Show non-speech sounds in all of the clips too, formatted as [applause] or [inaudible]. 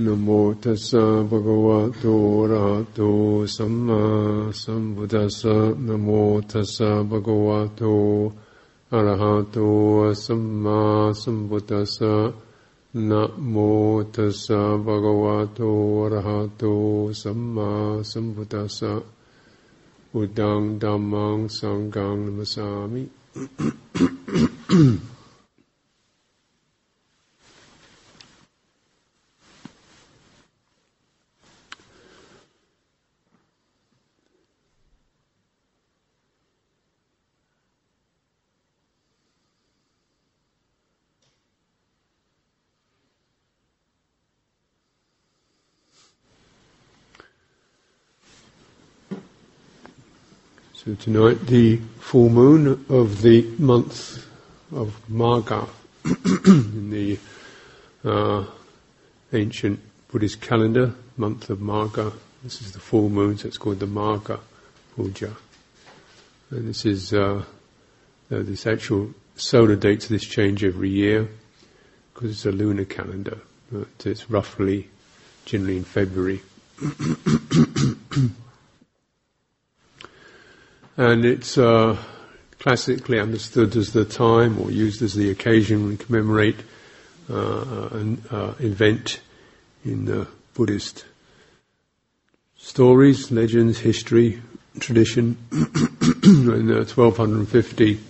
นะโมตัสสะภะคะวะโตอะระหะโตสัมมาสัมพุทธัสสะนะโมตัสสะภะคะวะโตอะระหะโตสัมมาสัมพุทธัสสะนะโมตัสสะภะคะวะโตอะระหะโตสัมมาสัมพุทธัสสะอุดังดัมมังสังฆังนัมสามิ Tonight, the full moon of the month of Magha [coughs] in the uh, ancient Buddhist calendar, month of Magha. This is the full moon, so it's called the Magha Puja. And this is uh, uh, this actual solar dates this change every year because it's a lunar calendar. But it's roughly, generally in February. [coughs] and it's uh, classically understood as the time or used as the occasion we commemorate uh, an uh, event in the Buddhist stories, legends, history, tradition. [clears throat] in uh, 1250,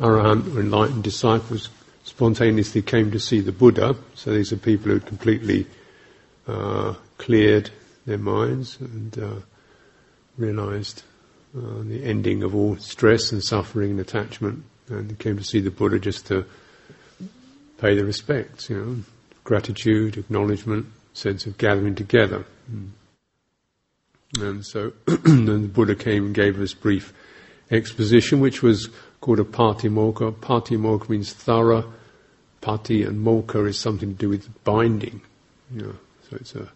Arahant or enlightened disciples spontaneously came to see the Buddha. So these are people who had completely uh, cleared their minds and uh, realized uh, the ending of all stress and suffering and attachment, and came to see the Buddha just to pay the respects, you know, gratitude, acknowledgement, sense of gathering together. And so [clears throat] then the Buddha came and gave this brief exposition, which was called a patimokkha. Patimokkha means thorough. Pati and mokkha is something to do with binding. You know, so it's a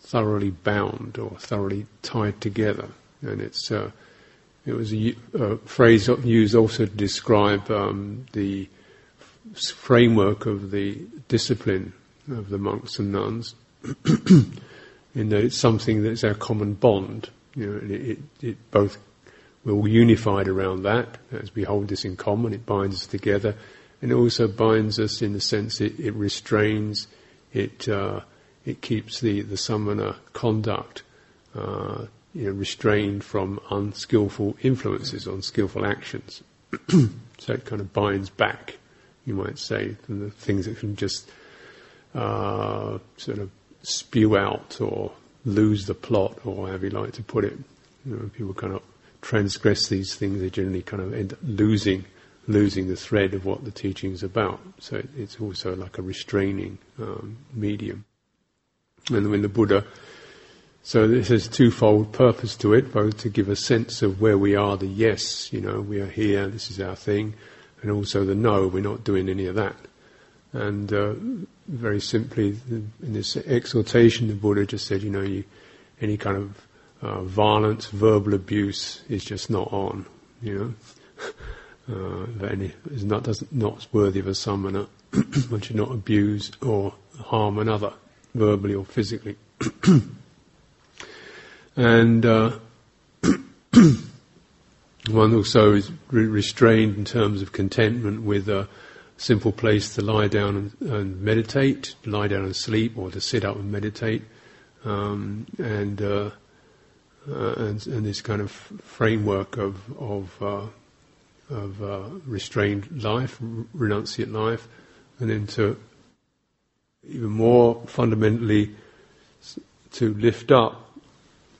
thoroughly bound or thoroughly tied together, and it's uh, it was a, a, phrase used also to describe um, the framework of the discipline of the monks and nuns, [clears throat] in that it's something that's our common bond. You know, it, it, it both we're all unified around that as we hold this in common. It binds us together, and it also binds us in the sense it, it restrains, it uh, it keeps the the samana conduct uh, you know, restrained from unskillful influences, unskillful actions. [clears throat] so it kind of binds back, you might say, from the things that can just uh, sort of spew out or lose the plot, or however you like to put it. You know, people kind of transgress these things; they generally kind of end up losing losing the thread of what the teaching is about. So it's also like a restraining um, medium. And when the Buddha so this has twofold purpose to it, both to give a sense of where we are, the yes, you know, we are here, this is our thing, and also the no, we're not doing any of that. And uh, very simply, in this exhortation, the Buddha just said, you know, you, any kind of uh, violence, verbal abuse is just not on, you know. [laughs] uh, any, is not doesn't not worthy of a samana. one should not abuse or harm another, verbally or physically. [clears throat] and uh, [clears throat] one also is re- restrained in terms of contentment with a simple place to lie down and, and meditate, lie down and sleep, or to sit up and meditate, um, and, uh, uh, and, and this kind of framework of of uh, of uh, restrained life, renunciate life, and then to even more fundamentally to lift up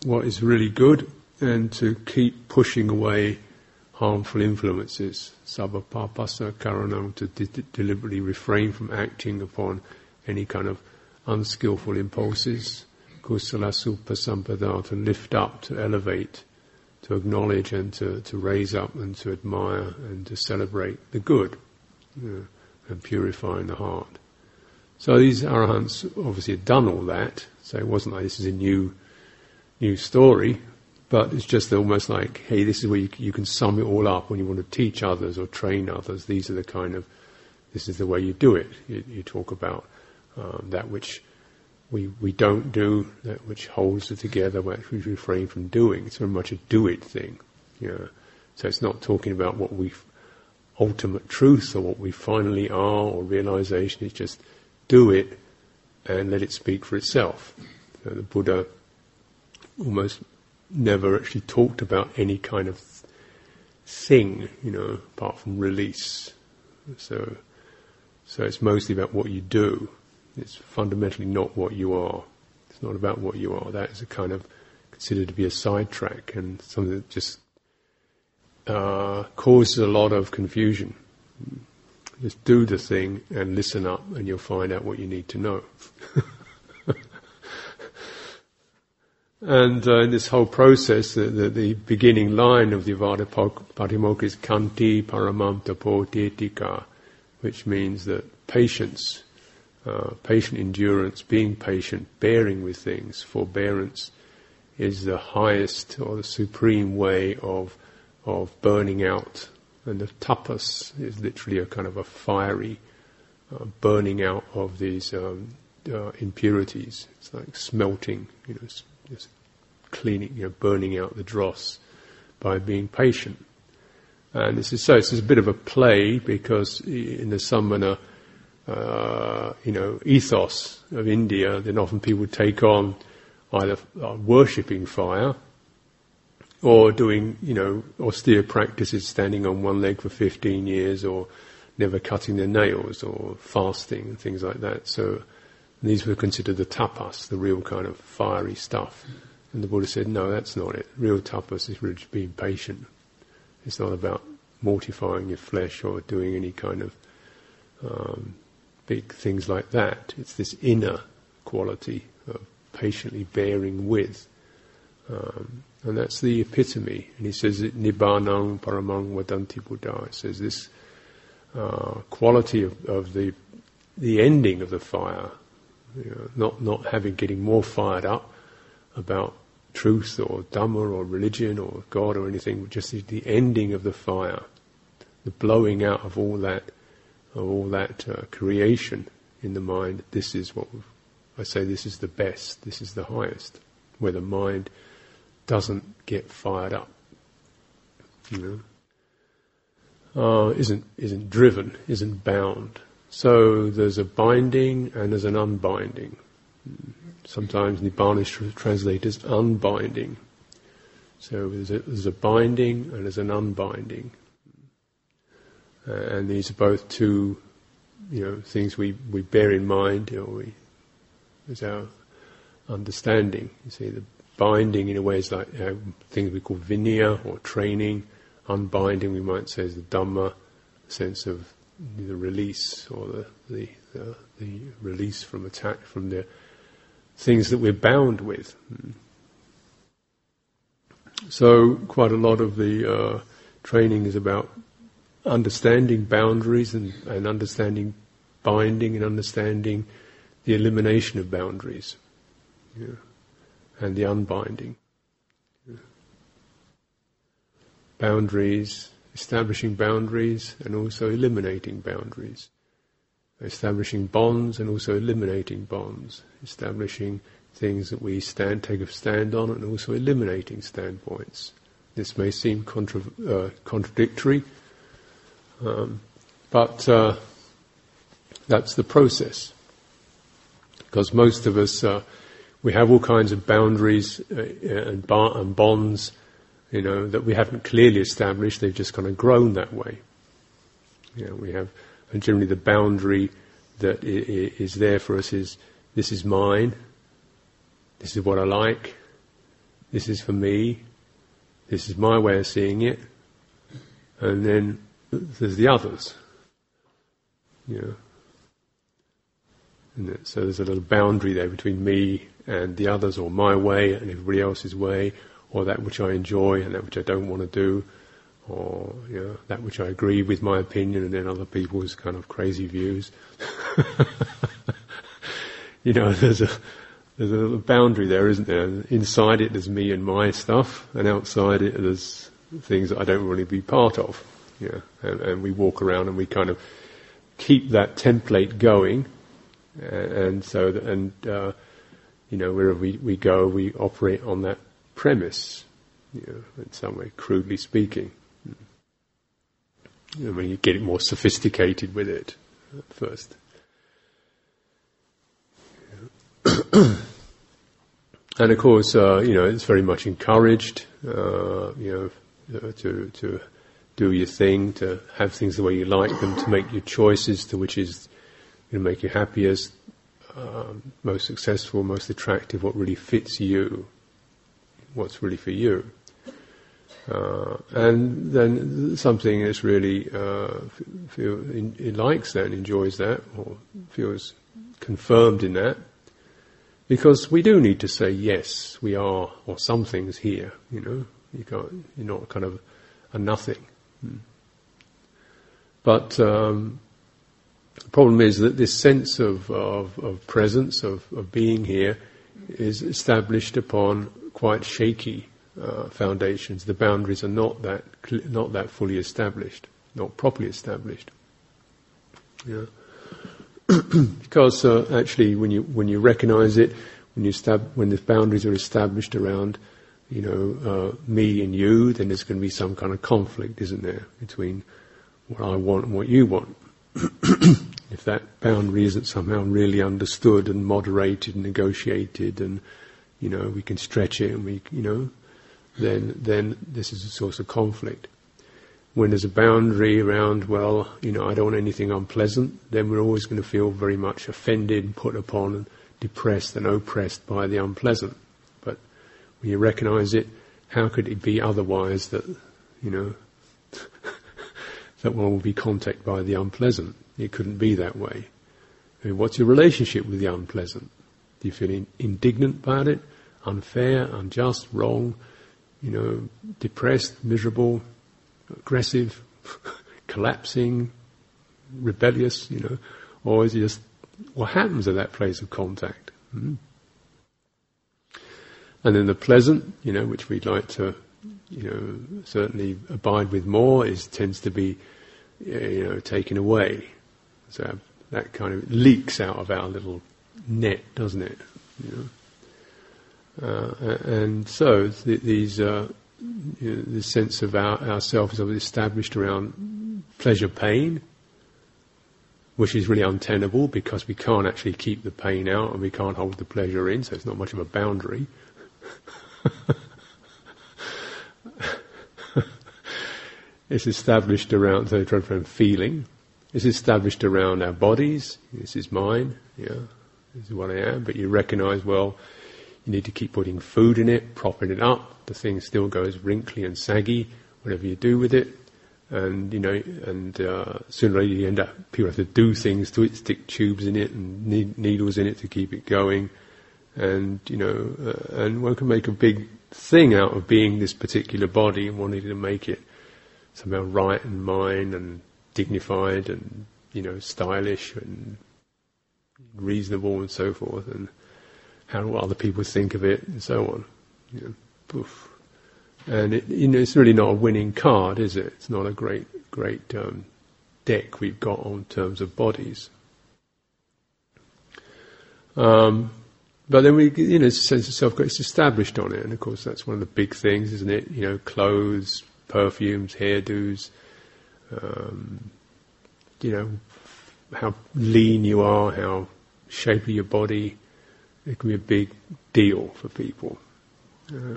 what is really good and to keep pushing away harmful influences. Sabapapasa karanam, to de- deliberately refrain from acting upon any kind of unskillful impulses. Kusalasupa sampada, to lift up, to elevate, to acknowledge and to, to raise up and to admire and to celebrate the good you know, and purifying the heart. So these arahants obviously had done all that, so it wasn't like this is a new new story, but it's just almost like, hey, this is where you, you, can sum it all up when you want to teach others or train others. These are the kind of, this is the way you do it. You, you talk about um, that which we, we don't do, that which holds it together, which we refrain from doing. It's very much a do it thing. Know. So it's not talking about what we ultimate truth or what we finally are or realization. It's just do it and let it speak for itself. So the Buddha almost never actually talked about any kind of thing, you know, apart from release. So, so it's mostly about what you do. It's fundamentally not what you are. It's not about what you are. That is a kind of considered to be a sidetrack and something that just uh, causes a lot of confusion. Just do the thing and listen up, and you'll find out what you need to know. [laughs] and uh, in this whole process, the, the, the, beginning line of the Vada Patimokkha is Khanti Paramam Tapo which means that patience, uh, patient endurance, being patient, bearing with things, forbearance, is the highest or the supreme way of of burning out. And the tapas is literally a kind of a fiery uh, burning out of these um, uh, impurities. It's like smelting, you know, just cleaning, you know, burning out the dross by being patient. And this is so. Is a bit of a play because in the samana, uh, you know, ethos of India, then often people take on either uh, worshipping fire or doing, you know, austere practices, standing on one leg for 15 years, or never cutting their nails, or fasting, things like that. So these were considered the tapas, the real kind of fiery stuff. And the Buddha said, no, that's not it. Real tapas is really just being patient. It's not about mortifying your flesh or doing any kind of um, big things like that. It's this inner quality of patiently bearing with. Um, and that's the epitome. And he says, Nibbanang Paramang Vadanti Buddha. It says this uh, quality of, of, the the ending of the fire, you know, not not having getting more fired up about truth or dhamma or religion or God or anything, just the, ending of the fire, the blowing out of all that of all that uh, creation in the mind. This is what I say. This is the best. This is the highest. Where the mind doesn't get fired up, you know, uh, isn't isn't driven, isn't bound. So there's a binding and there's an unbinding. Sometimes Nibbana is translated as unbinding. So there's a, there's a binding and there's an unbinding. And these are both two, you know, things we, we bear in mind, or we, as our understanding. You see, the binding in a way is like uh, things we call vinaya or training. Unbinding, we might say, is the dhamma, sense of the release or the the, the, the release from attack from the things that we're bound with. So, quite a lot of the uh, training is about understanding boundaries and, and understanding binding and understanding the elimination of boundaries. Yeah and the unbinding. Boundaries, establishing boundaries and also eliminating boundaries. Establishing bonds and also eliminating bonds. Establishing things that we stand, take a stand on and also eliminating standpoints. This may seem contra- uh, contradictory, um, but uh, that's the process. Because most of us uh, we have all kinds of boundaries uh, and, bar- and bonds, you know, that we haven't clearly established. They've just kind of grown that way. You know, we have, and generally the boundary that is there for us is this is mine, this is what I like, this is for me, this is my way of seeing it, and then there's the others. You know. So there's a little boundary there between me and the others, or my way and everybody else's way, or that which I enjoy and that which I don't want to do, or you know, that which I agree with my opinion and then other people's kind of crazy views. [laughs] you know, there's a there's a little boundary there, isn't there? Inside it, there's me and my stuff, and outside it, there's things that I don't really be part of. Yeah, and, and we walk around and we kind of keep that template going, and, and so and uh, you know, wherever we, we go, we operate on that premise, you know, in some way, crudely speaking. Know, when you get it more sophisticated with it at first. [clears throat] and of course, uh, you know, it's very much encouraged, uh, you know, to to do your thing, to have things the way you like them, to make your choices to which is going to make you happiest, um, most successful, most attractive, what really fits you, what's really for you. Uh, and then something that's really uh, feel, in, likes that, enjoys that, or feels confirmed in that, because we do need to say yes, we are, or something's here. You know, you can't, you're not kind of a nothing. Hmm. But um, the problem is that this sense of, of, of presence, of, of, being here, is established upon quite shaky uh, foundations. The boundaries are not that not that fully established, not properly established. Yeah. [clears throat] because uh, actually, when you when you recognise it, when you stab, when the boundaries are established around, you know, uh, me and you, then there's going to be some kind of conflict, isn't there, between what I want and what you want. [clears throat] if that boundary isn't somehow really understood and moderated and negotiated, and you know, we can stretch it and we, you know, then then this is a source of conflict when there's a boundary around, well, you know, I don't want anything unpleasant, then we're always going to feel very much offended, put upon, depressed and oppressed by the unpleasant. But when you recognize it, how could it be otherwise that, you know, [laughs] that one will be contacted by the unpleasant? It couldn't be that way. I mean, what's your relationship with the unpleasant? You feel in, indignant about it? Unfair, unjust, wrong, you know, depressed, miserable, aggressive, [laughs] collapsing, rebellious, you know, or is it just what happens at that place of contact? Mm. And then the pleasant, you know, which we'd like to, you know, certainly abide with more, is tends to be, you know, taken away. So that kind of leaks out of our little net, doesn't it? You know? Uh, and so th- these uh, you know, the sense of our, ourself is established around pleasure pain, which is really untenable because we can't actually keep the pain out and we can't hold the pleasure in, so it's not much of a boundary. [laughs] it's established around so feeling. It's established around our bodies. This is mine. Yeah, this is what I am. But you recognise well you need to keep putting food in it, propping it up. The thing still goes wrinkly and saggy, whatever you do with it. And, you know, and uh, sooner or later you end up, people have to do things to it, stick tubes in it and needles in it to keep it going. And, you know, uh, and one can make a big thing out of being this particular body and wanting to make it somehow right and mine and dignified and, you know, stylish and reasonable and so forth. And, how other people think of it, and so on. You know. And it, you know, it's really not a winning card, is it? It's not a great, great um, deck we've got on terms of bodies. Um, but then we, you know, sense of self it's established on it, and of course that's one of the big things, isn't it? You know, clothes, perfumes, hairdos, um, you know, how lean you are, how shapely your body, it can be a big deal for people. Uh,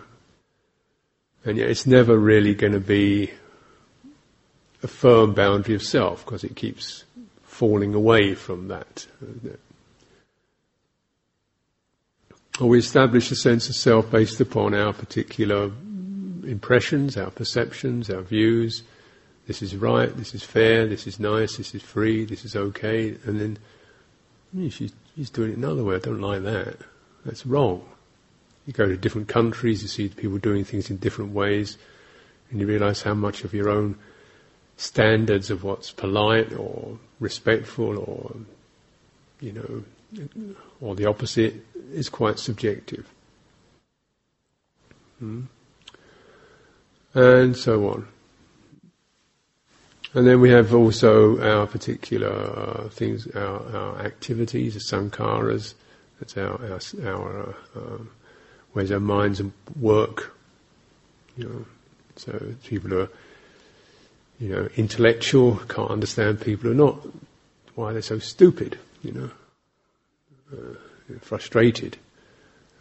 and yet it's never really going to be a firm boundary of self because it keeps falling away from that. Or we establish a sense of self based upon our particular impressions, our perceptions, our views. This is right, this is fair, this is nice, this is free, this is okay. And then she's he's doing it another way. I don't like that. That's wrong. You go to different countries, you see people doing things in different ways, and you realize how much of your own standards of what's polite or respectful or, you know, or the opposite is quite subjective. Hmm? And so on. And then we have also our particular things, our, our, activities, the sankharas, That's our our, our um, ways our minds work. You know, so people who are you know intellectual can't understand people who are not. Why they're so stupid? You know, uh, frustrated,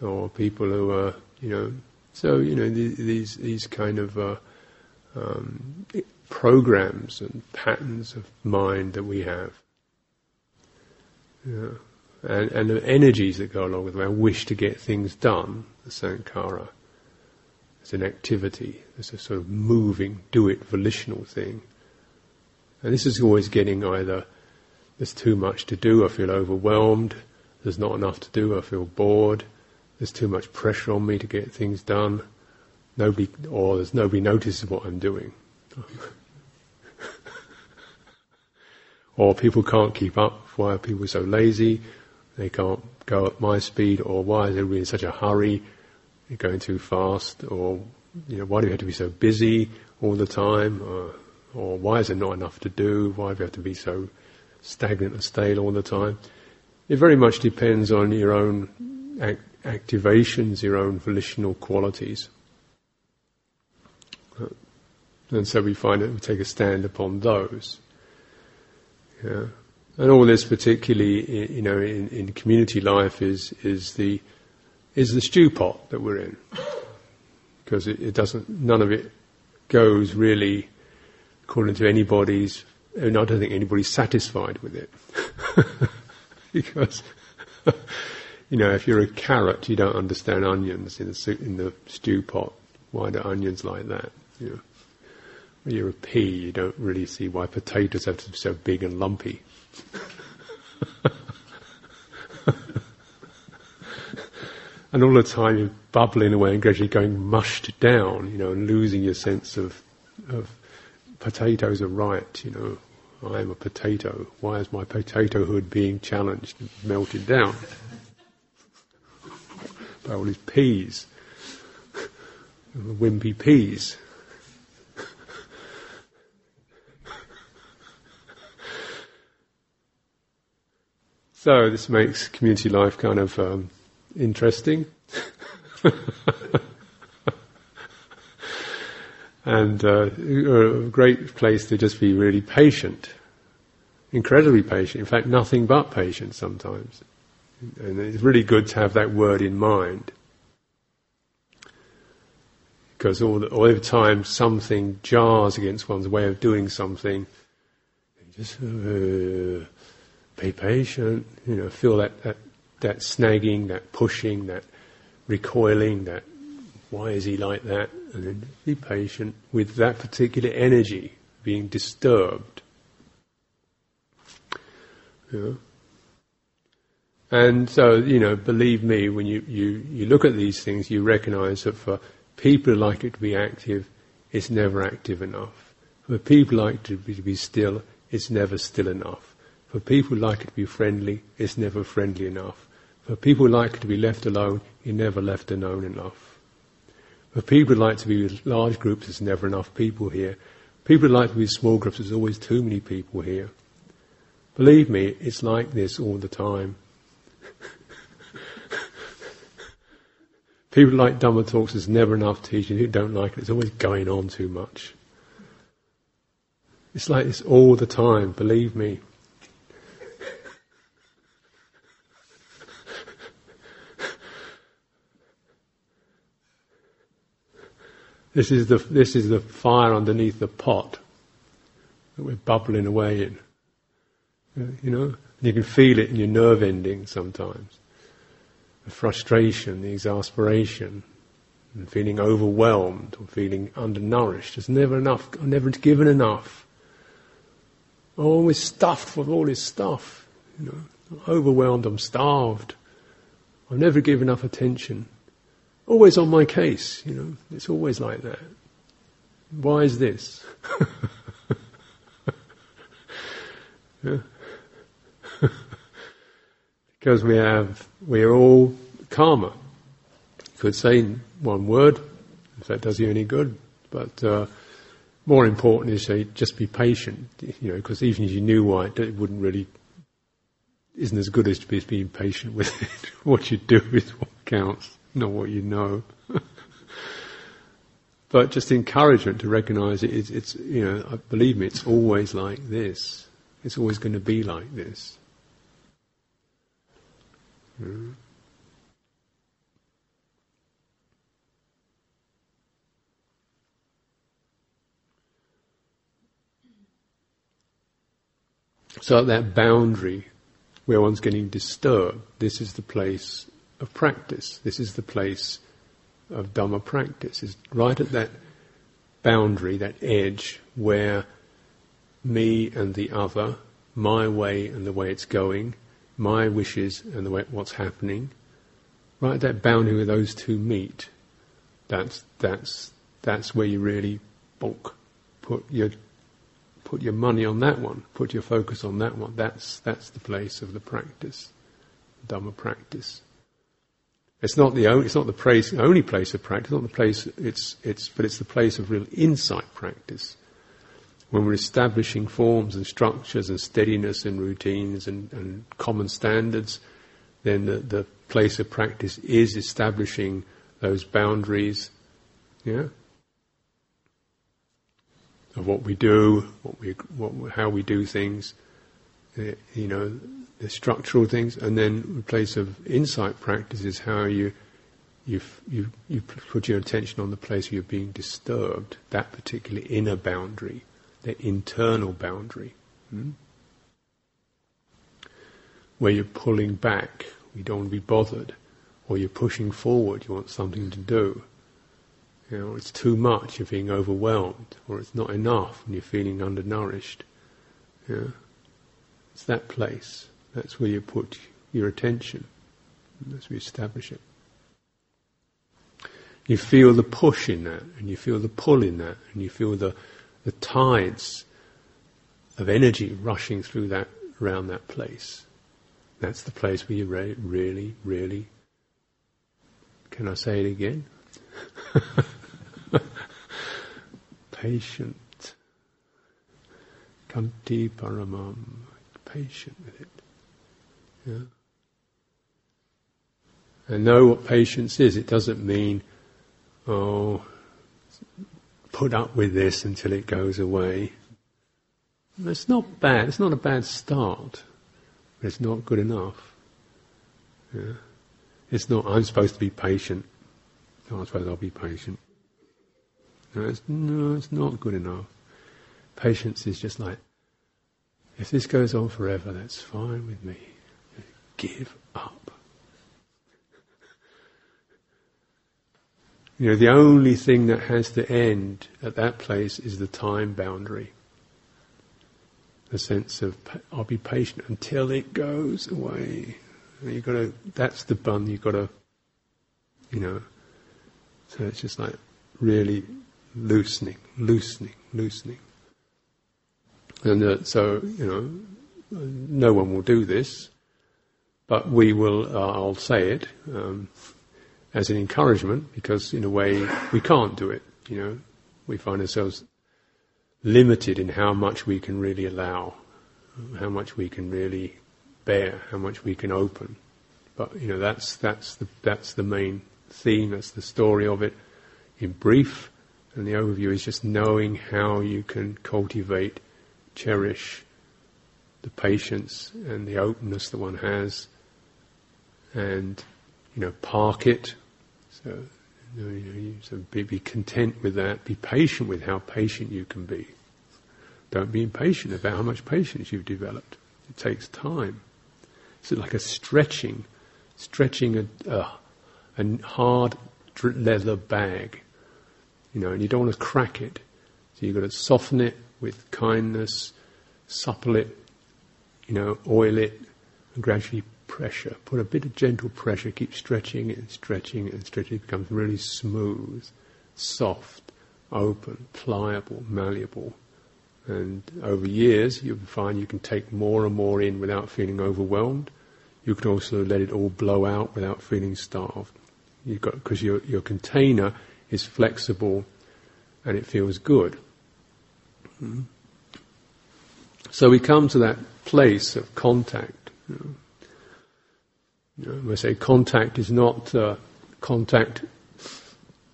or people who are you know. So you know these these kind of uh, um, programs and patterns of mind that we have. Yeah. And, and the energies that go along with them, our wish to get things done, the sankhara. It's an activity, it's a sort of moving, do it, volitional thing. And this is always getting either there's too much to do, I feel overwhelmed, there's not enough to do, I feel bored, there's too much pressure on me to get things done, nobody, or there's nobody notices what I'm doing. [laughs] or people can't keep up. Why are people so lazy? They can't go at my speed, or why is everybody in such a hurry? You're going too fast, or you know, why do you have to be so busy all the time? Or, or why is there not enough to do? Why do you have to be so stagnant and stale all the time? It very much depends on your own activations, your own volitional qualities. And so we find that we take a stand upon those. Yeah. And all this, particularly, you know, in, in community life, is is the is the stew pot that we're in, because it, it, doesn't. None of it goes really according to anybody's. And I don't think anybody's satisfied with it, [laughs] because [laughs] you know, if you're a carrot, you don't understand onions in the in the stew pot. Why do onions like that? You know. You're a pea, you don't really see why potatoes have to be so big and lumpy. [laughs] and all the time you're bubbling away and gradually going mushed down, you know, and losing your sense of, of potatoes are right, you know. I am a potato. Why is my potatohood being challenged and melted down? By all these peas. [laughs] Wimpy peas. So this makes community life kind of um, interesting. [laughs] and uh, a great place to just be really patient, incredibly patient. In fact, nothing but patient sometimes. And it's really good to have that word in mind. Because all, the, all the time something jars against one's way of doing something, just uh, be patient, you know, feel that, that, that snagging, that pushing, that recoiling, that why is he like that? And then be patient with that particular energy being disturbed. Know? And so, you know, believe me, when you, you, you look at these things, you recognize that for people who like it to be active, it's never active enough. For people who like to be, to be still, it's never still enough. For people who like it to be friendly, it's never friendly enough. For people who like it to be left alone, you're never left alone enough. For people who like to be with large groups, there's never enough people here. People who like to be with small groups, there's always too many people here. Believe me, it's like this all the time. [laughs] people like Dhamma talks, there's never enough teaching. Who don't like it, it's always going on too much. It's like this all the time, believe me. This is the, this is the fire underneath the pot that we're bubbling away in. You know? You can feel it in your nerve endings sometimes. The frustration, the exasperation, and feeling overwhelmed or feeling undernourished. There's never enough, I'm never given enough. I'm always stuffed with all this stuff. You know, I'm overwhelmed, I'm starved. I've never given enough attention always on my case, you know, it's always like that. Why is this? [laughs] because we have, we are all karma. You could say one word, if that does you any good, but uh, more important is say just be patient, you know, because even if you knew why, it wouldn't really isn't as good as being patient with [laughs] it. what you do is what counts, not what you know. [laughs] but just encouragement to recognize it. It's, it's, you know, believe me, it's always like this. It's always going to be like this. Mm. So at that boundary where one's getting disturbed, this is the place of practice. This is the place of Dhamma practice. Is right at that boundary, that edge where me and the other, my way and the way it's going, my wishes and the way what's happening, right at that boundary where those two meet, that's that's that's where you really bonk, put your put your money on that one, put your focus on that one. That's that's the place of the practice, Dhamma practice. It's not the only, it's not the place, only place of practice. Not the place. It's it's but it's the place of real insight practice. When we're establishing forms and structures and steadiness and routines and, and common standards, then the, the place of practice is establishing those boundaries. Yeah of what we do, what we, what, how we do things, uh, you know, the structural things, and then the place of insight practice is how you, you, you, you put your attention on the place where you're being disturbed, that particular inner boundary, the internal boundary, hmm? where you're pulling back, you don't want to be bothered, or you're pushing forward, you want something to do. You know, it's too much, you're being overwhelmed, or it's not enough and you're feeling undernourished. Yeah. It's that place. That's where you put your attention. That's where you establish it. You feel the push in that, and you feel the pull in that, and you feel the, the tides of energy rushing through that, around that place. That's the place where you re- really, really, can I say it again? [laughs] patient. Khanti paramam, patient with it. Yeah. And know what patience is. It doesn't mean, oh, put up with this until it goes away. It's not bad. It's not a bad start, but it's not good enough. Yeah. It's not, I'm supposed to be patient. I suppose I'll be patient. No it's, no, it's not good enough. Patience is just like, if this goes on forever, that's fine with me. Give up. You know, the only thing that has to end at that place is the time boundary. The sense of, I'll be patient until it goes away. You gotta, that's the bun you've gotta, you know, so it's just like really loosening, loosening, loosening. And uh, so, you know, no one will do this, but we will, uh, I'll say it, um, as an encouragement, because in a way we can't do it, you know. We find ourselves limited in how much we can really allow, how much we can really bear, how much we can open. But, you know, that's, that's the, that's the main theme, that's the story of it. In brief, and the overview is just knowing how you can cultivate, cherish the patience and the openness that one has, and you know, park it. So, you know, so be, be content with that. Be patient with how patient you can be. Don't be impatient about how much patience you've developed. It takes time. It's like a stretching, stretching a, a, a hard leather bag you know, and you don't want to crack it. So you've got to soften it with kindness, supple it, you know, oil it, and gradually pressure. Put a bit of gentle pressure, keep stretching and stretching and stretching it. It becomes really smooth, soft, open, pliable, malleable. And over years, you'll find you can take more and more in without feeling overwhelmed. You can also let it all blow out without feeling starved. You've got, because your, your container is flexible and it feels good. Hmm? So we come to that place of contact, you know, You know, I say contact is not uh, contact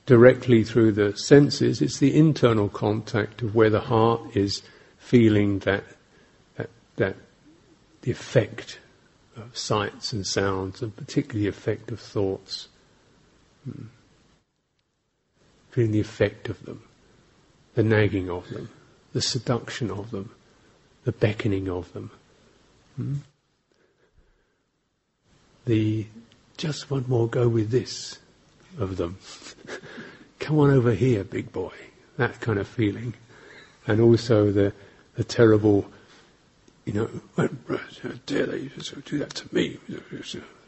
directly through the senses, it's the internal contact of where the heart is feeling that, that, that the effect of sights and sounds, and particularly the effect of thoughts. Hmm. Feeling the effect of them, the nagging of them, the seduction of them, the beckoning of them. Hmm? The just one more go with this of them. [laughs] Come on over here, big boy. That kind of feeling. And also the, the terrible, you know, how dare they do that to me?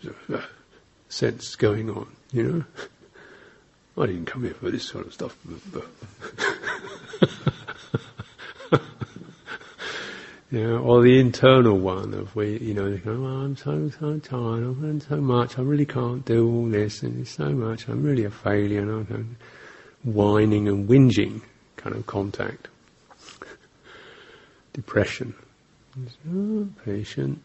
[laughs] Sense going on, you know. [laughs] I didn't come here for this sort of stuff. You know, or the internal one of where you know, oh, I'm so so tired, I've done so much, I really can't do all this, and it's so much, I'm really a failure, and I'm whining and whinging kind of contact. [laughs] Depression. Patient.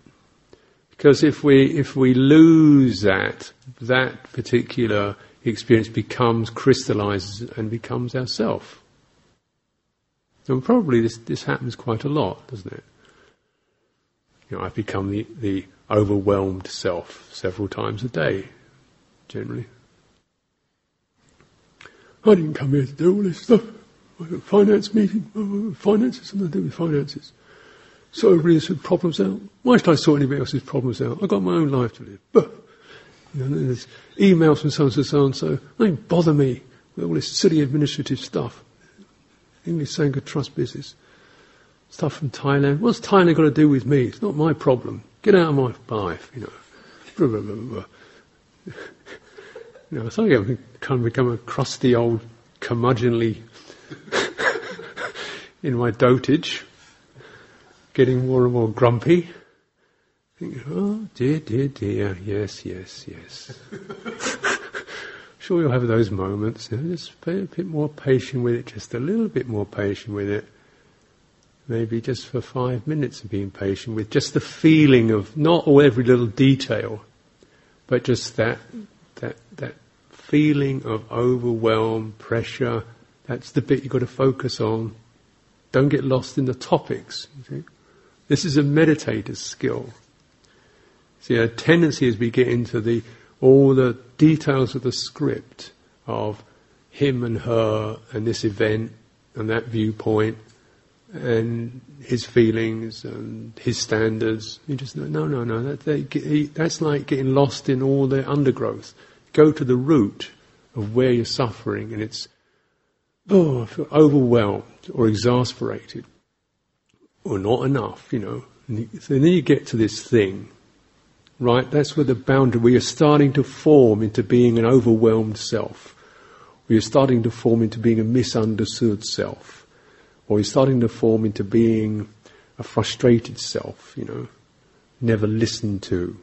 Because if we if we lose that, that particular experience becomes crystallizes and becomes ourself. And probably this, this happens quite a lot, doesn't it? You know, I've become the, the overwhelmed self several times a day, generally. I didn't come here to do all this stuff. Finance meeting, finances, something to do with finances. So everybody has problems out. Why should I sort anybody else's problems out? I've got my own life to live. You know, there's emails from so and so, so and so. Don't bother me with all this silly administrative stuff. English Sangha Trust business stuff from Thailand. What's Thailand got to do with me? It's not my problem. Get out of my life, you know. You know, so I kind of become a crusty old curmudgeonly [laughs] in my dotage, getting more and more grumpy. Thinking, oh dear, dear, dear, yes, yes, yes. [laughs] sure you'll have those moments. You know, just be a bit more patient with it, just a little bit more patient with it maybe just for five minutes of being patient with just the feeling of not all every little detail, but just that that that feeling of overwhelm, pressure. That's the bit you've got to focus on. Don't get lost in the topics. This is a meditator's skill. See, a tendency as we get into the all the details of the script of him and her and this event and that viewpoint and his feelings and his standards. You just no, no, no. That, they, he, that's like getting lost in all the undergrowth. Go to the root of where you're suffering, and it's oh, I feel overwhelmed or exasperated or not enough. You know. And you, so then you get to this thing, right? That's where the boundary. We are starting to form into being an overwhelmed self. We are starting to form into being a misunderstood self or he's starting to form into being a frustrated self, you know, never listened to,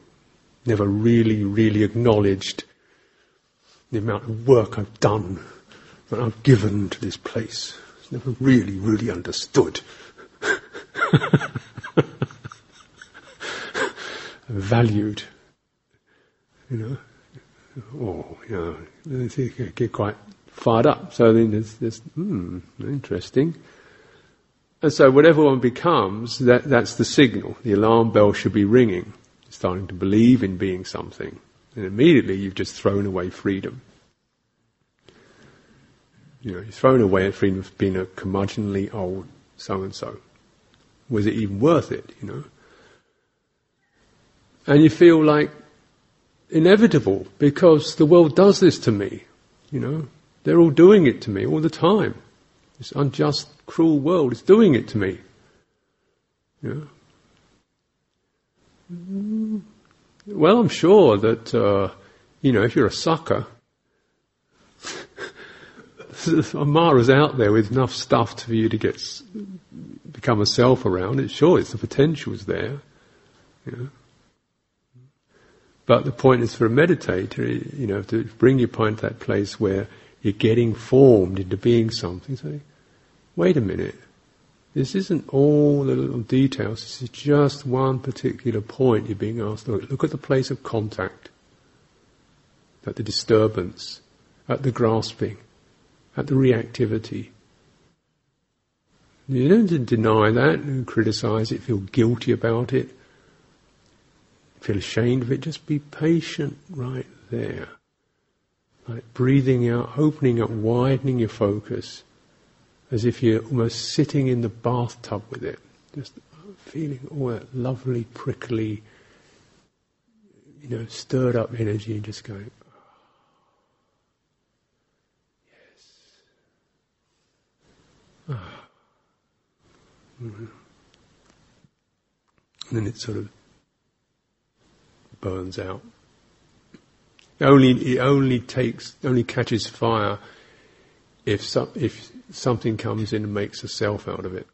never really, really acknowledged the amount of work I've done that I've given to this place. It's never really, really understood. [laughs] Valued, you know. Oh, you know, they get quite fired up. So then there's, there's hmm, interesting. And so whatever one becomes, that, that's the signal. The alarm bell should be ringing. Starting to believe in being something. And immediately you've just thrown away freedom. You know, you've thrown away freedom of being a curmudgeonly old so and so. Was it even worth it, you know? And you feel like inevitable because the world does this to me, you know? They're all doing it to me all the time. This unjust, cruel world is doing it to me. Yeah. Well, I'm sure that, uh, you know, if you're a sucker, [laughs] Mara's out there with enough stuff for you to get become a self around. It sure, it's the potential is there. You know. But the point is for a meditator, you know, to bring your point to that place where you're getting formed into being something. So, wait a minute. This isn't all the little details. This is just one particular point you're being asked to look. Look at the place of contact. at the disturbance, at the grasping, at the reactivity. You don't deny that and criticize it, feel guilty about it, feel ashamed of it, just be patient right there. Breathing out, opening up, widening your focus, as if you're almost sitting in the bathtub with it. Just feeling all that lovely, prickly, you know, stirred up energy and just going, yes. Ah. Mm-hmm. And then it sort of burns out. It only it only takes only catches fire if if something comes in and makes a self out of it.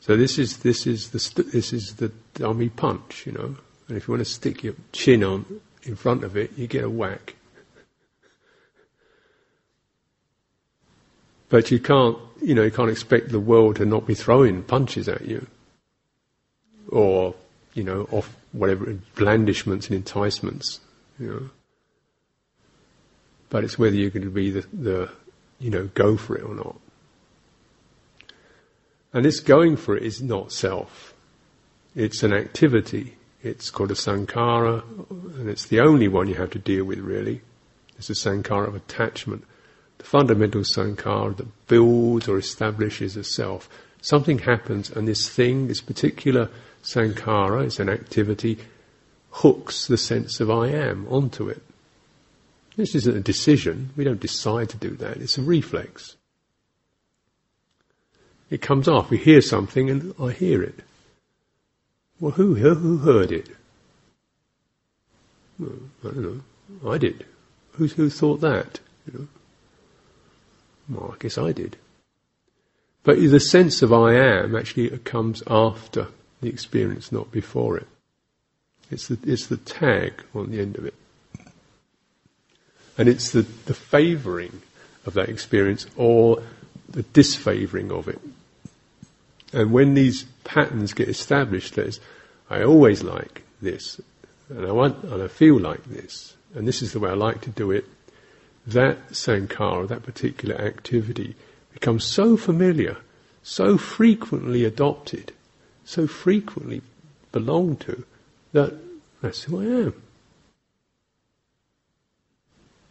So this is this is the this is the dummy punch, you know. And if you want to stick your chin on in front of it, you get a whack. But you can't, you know, you can't expect the world to not be throwing punches at you, or you know, off whatever blandishments and enticements, you know. But it's whether you're going to be the, the you know, go for it or not. And this going for it is not self. It's an activity. It's called a sankhara, and it's the only one you have to deal with really. It's a sankhara of attachment. The fundamental sankhara that builds or establishes a self. Something happens and this thing, this particular sankhara, is an activity, hooks the sense of I am onto it. This isn't a decision. We don't decide to do that. It's a reflex. It comes off. We hear something and I hear it. Well, who, who heard it? Well, I don't know. I did. Who, who thought that? You know? Well, I guess I did. But the sense of I am actually comes after the experience, not before it. It's the, it's the tag on the end of it. And it's the, the favouring of that experience or the disfavouring of it. And when these patterns get established, there's, I always like this, and I want, and I feel like this, and this is the way I like to do it, that sankhara, that particular activity, becomes so familiar, so frequently adopted, so frequently belong to, that that's who I am.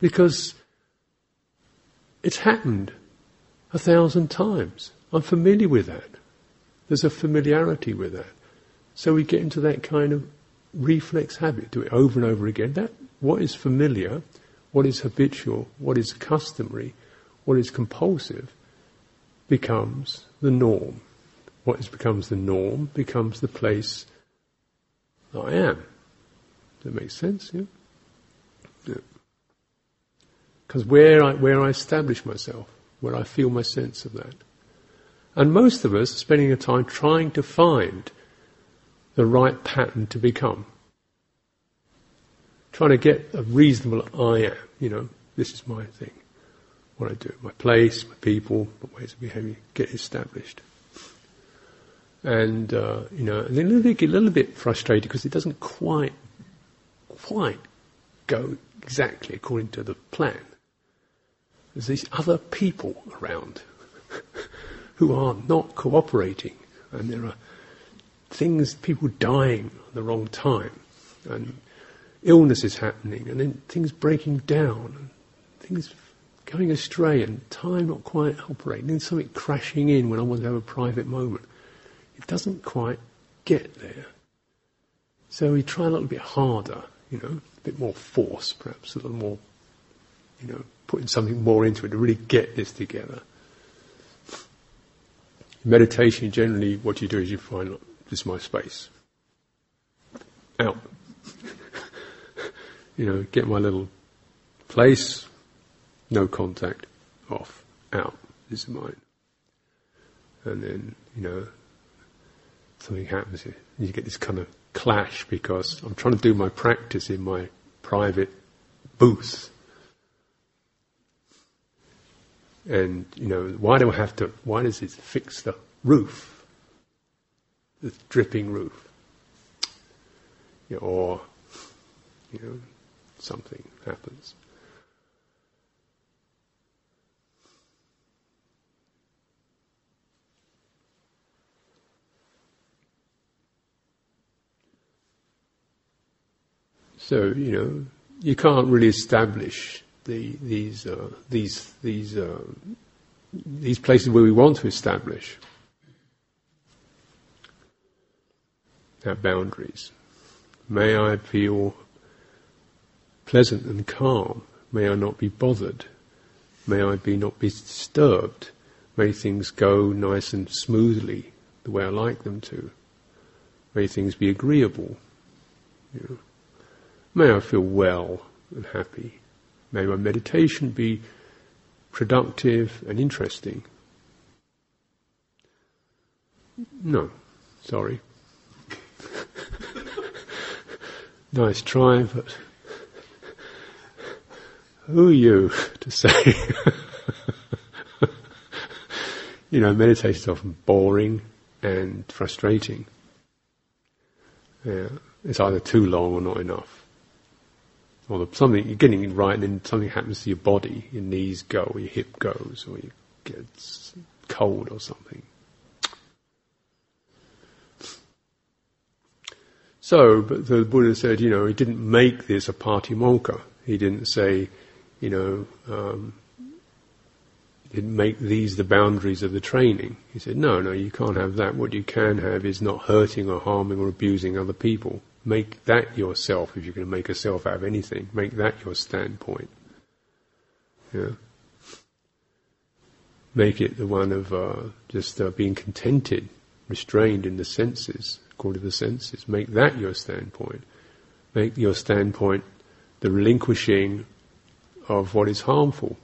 Because it's happened a thousand times. I'm familiar with that. There's a familiarity with that. So we get into that kind of reflex habit, do it over and over again. That what is familiar, what is habitual, what is customary, what is compulsive, becomes the norm. What is, becomes the norm becomes the place I am. Does that make sense? Yeah. Because yeah. where I where I establish myself, where I feel my sense of that. And most of us are spending a time trying to find the right pattern to become. Trying to get a reasonable I am, you know, this is my thing. What I do, my place, my people, my ways of behaving, get established. And, uh, you know, and then bit, get a little bit frustrated because it doesn't quite, quite go exactly according to the plan. There's these other people around [laughs] who are not cooperating, and there are things, people dying at the wrong time, and illness is happening, and then things breaking down, and things going astray, and time not quite operating, and something crashing in when I want to have a private moment. It doesn't quite get there. So we try a little bit harder, you know, a bit more force, perhaps, a little more, you know, putting something more into it to really get this together meditation, generally, what you do is you find, this is my space. Out. [laughs] you know, get my little place, no contact, off, out. This is mine. And then, you know, something happens. You get this kind of clash because I'm trying to do my practice in my private booth. And, you know, why do I have to, why does it fix the roof? The dripping roof. You know, or you know, something happens. So you know, you can't really establish the, these uh, these these uh, these places where we want to establish our boundaries. May I feel pleasant and calm. May I not be bothered. May I be not be disturbed. May things go nice and smoothly the way I like them to. May things be agreeable. You know. May I feel well and happy. May my meditation be productive and interesting. No, sorry. [laughs] nice try, but who are you to say? [laughs] you know, meditation is often boring and frustrating. Yeah, it's either too long or not enough or something you're getting it right, and then something happens to your body, your knees go, or your hip goes, or you get cold or something. So, but the Buddha said, you know, he didn't make this a patimokkha. He didn't say, you know, um, didn't make these the boundaries of the training. He said, no, no, you can't have that. What you can have is not hurting or harming or abusing other people. Make that yourself, if you're going to make a self out of anything, make that your standpoint. Yeah. Make it the one of uh, just uh, being contented, restrained in the senses, according to the senses. Make that your standpoint. Make your standpoint the relinquishing of what is harmful.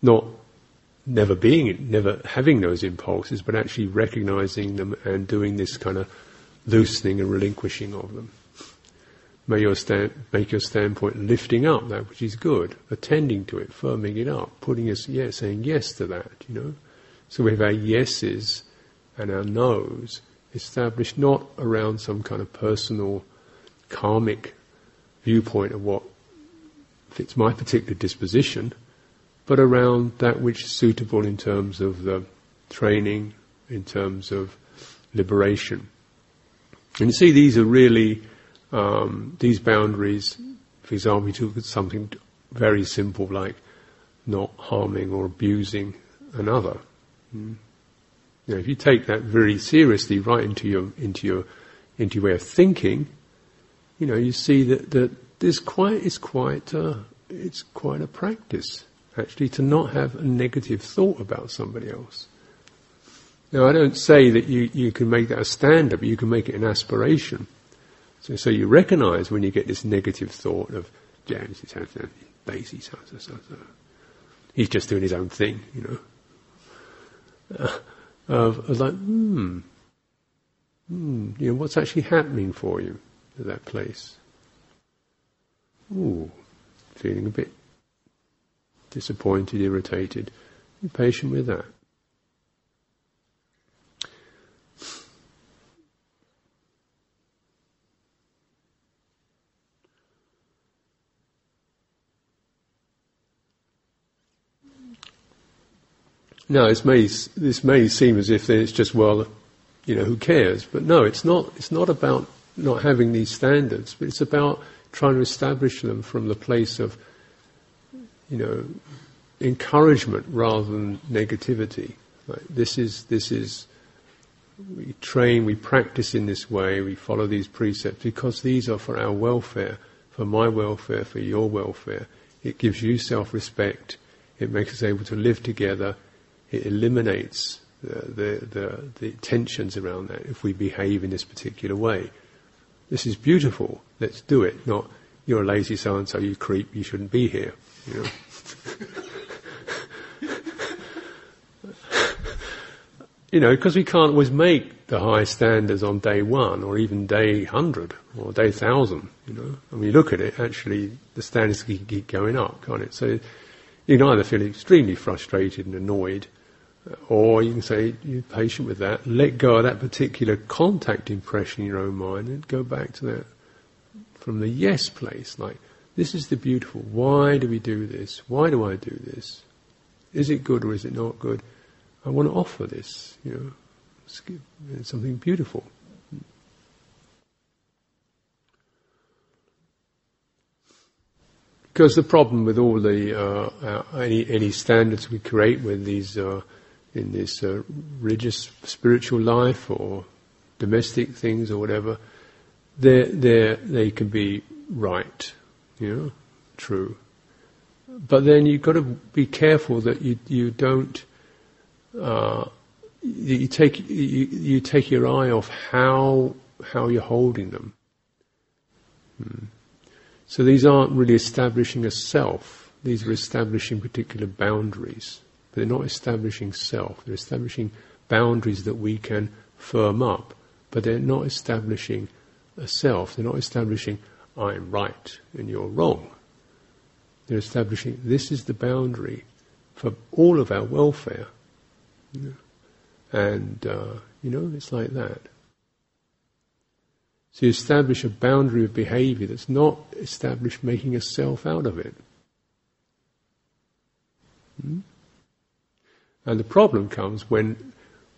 Not never being never having those impulses, but actually recognizing them and doing this kind of loosening and relinquishing of them. May your stand, make your standpoint lifting up that which is good, attending to it, firming it up, putting us, yeah, saying yes to that, you know. So we have our yeses and our nos established not around some kind of personal karmic viewpoint of what fits my particular disposition, but around that which is suitable in terms of the training, in terms of liberation. And you see, these are really um, these boundaries. For example, you took something very simple like not harming or abusing another. Mm. Know, if you take that very seriously, right into your into your into your way of thinking, you know, you see that that this quite is quite uh, it's quite a practice actually to not have a negative thought about somebody else. Now, I don't say that you, you can make that a standard, but you can make it an aspiration. So, so you recognize when you get this negative thought of, James, he sounds lazy, so, so, so, so. He's just doing his own thing, you know. Uh, of, of like, hmm, hmm, you know, what's actually happening for you at that place? Ooh, feeling a bit disappointed, irritated. Be patient with that. Now, this may, this may seem as if it's just, well, you know, who cares? But no, it's not, it's not about not having these standards, but it's about trying to establish them from the place of, you know, encouragement rather than negativity. Like this is, this is, we train, we practice in this way, we follow these precepts because these are for our welfare, for my welfare, for your welfare. It gives you self-respect. It makes us able to live together it eliminates the, the, the, tensions around that if we behave in this particular way. This is beautiful. Let's do it. Not you're a lazy so and so, you creep, you shouldn't be here. You know. [laughs] you know, because we can't always make the high standards on day one or even day hundred or day thousand. You know, and we look at it, actually, the standards keep going up, can't it? So you can either feel extremely frustrated and annoyed, or you can say, you're patient with that, let go of that particular contact impression in your own mind and go back to that from the yes place, like, this is the beautiful. Why do we do this? Why do I do this? Is it good or is it not good? I want to offer this, you know, it's something beautiful. Because the problem with all the uh, uh, any any standards we create with these uh, in this uh, religious spiritual life or domestic things or whatever, they they they can be right, you know, true. But then you've got to be careful that you you don't uh, you take you, you take your eye off how how you're holding them. Hmm. So these aren't really establishing a self, these are establishing particular boundaries. But they're not establishing self, they're establishing boundaries that we can firm up, but they're not establishing a self, they're not establishing I'm right and you're wrong. They're establishing this is the boundary for all of our welfare. And, uh, you know, it's like that. So you establish a boundary of behavior that's not established making a self out of it. Hmm? And the problem comes when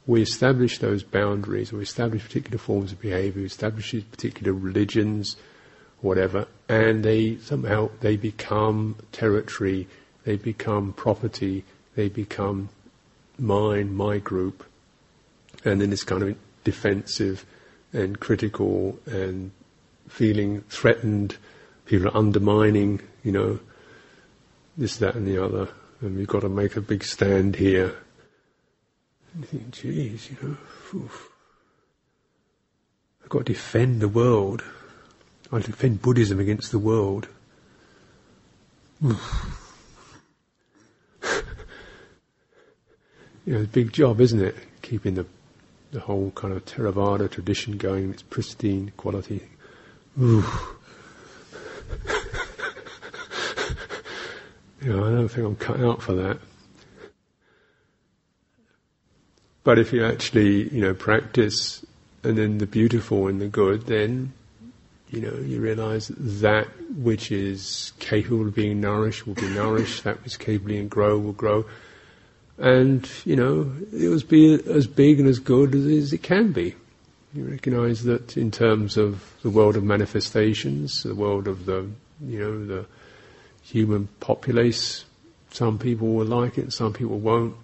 we establish those boundaries, we establish particular forms of behavior, we establish particular religions, whatever, and they somehow they become territory, they become property, they become mine, my group, and then this kind of defensive and critical and feeling threatened. People are undermining, you know, this, that, and the other, and we've got to make a big stand here. And you think, geez, you know, oof. I've got to defend the world. I defend Buddhism against the world. [laughs] you know, it's a big job, isn't it? Keeping the the whole kind of Theravada tradition going, its pristine quality. Ooh. [laughs] you know, I don't think I'm cut out for that. But if you actually, you know, practice and then the beautiful and the good, then, you know, you realize that which is capable of being nourished will be nourished, that which is capable of grow will grow and you know it will be as big and as good as it can be. You recognise that in terms of the world of manifestations, the world of the you know the human populace, some people will like it, some people won't.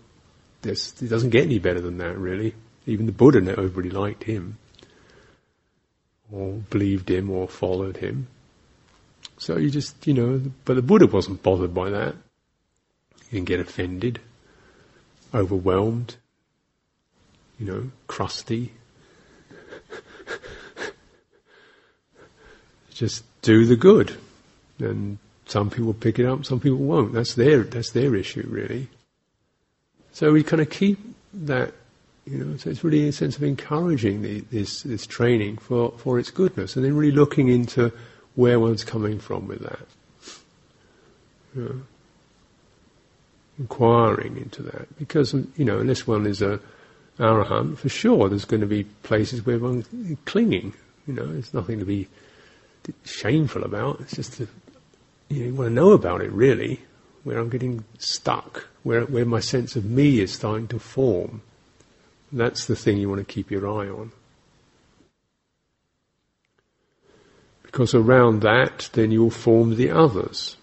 It doesn't get any better than that, really. Even the Buddha, nobody liked him, or believed him, or followed him. So you just, you know, but the Buddha wasn't bothered by that. He didn't get offended overwhelmed, you know, crusty. [laughs] Just do the good. And some people pick it up, some people won't. That's their, that's their issue really. So we kind of keep that, you know, so it's really a sense of encouraging the, this, this training for, for its goodness and then really looking into where one's coming from with that. You know inquiring into that. Because, you know, unless one is a arahant, for sure there's going to be places where one's clinging. You know, there's nothing to be shameful about. It's just to, you, want to know about it really, where I'm getting stuck, where, where my sense of me is starting to form. That's the thing you want to keep your eye on. Because around that, then you'll form the others.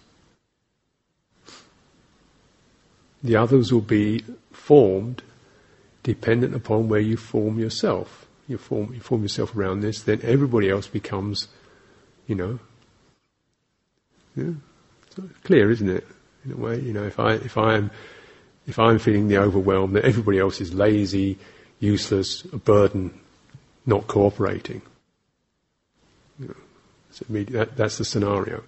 The others will be formed dependent upon where you form yourself. You form, you form yourself around this, then everybody else becomes, you know, yeah, so clear, isn't it? In a way, you know, if I if I am if I'm feeling the overwhelm, that everybody else is lazy, useless, a burden, not cooperating. You know, so that, that's the scenario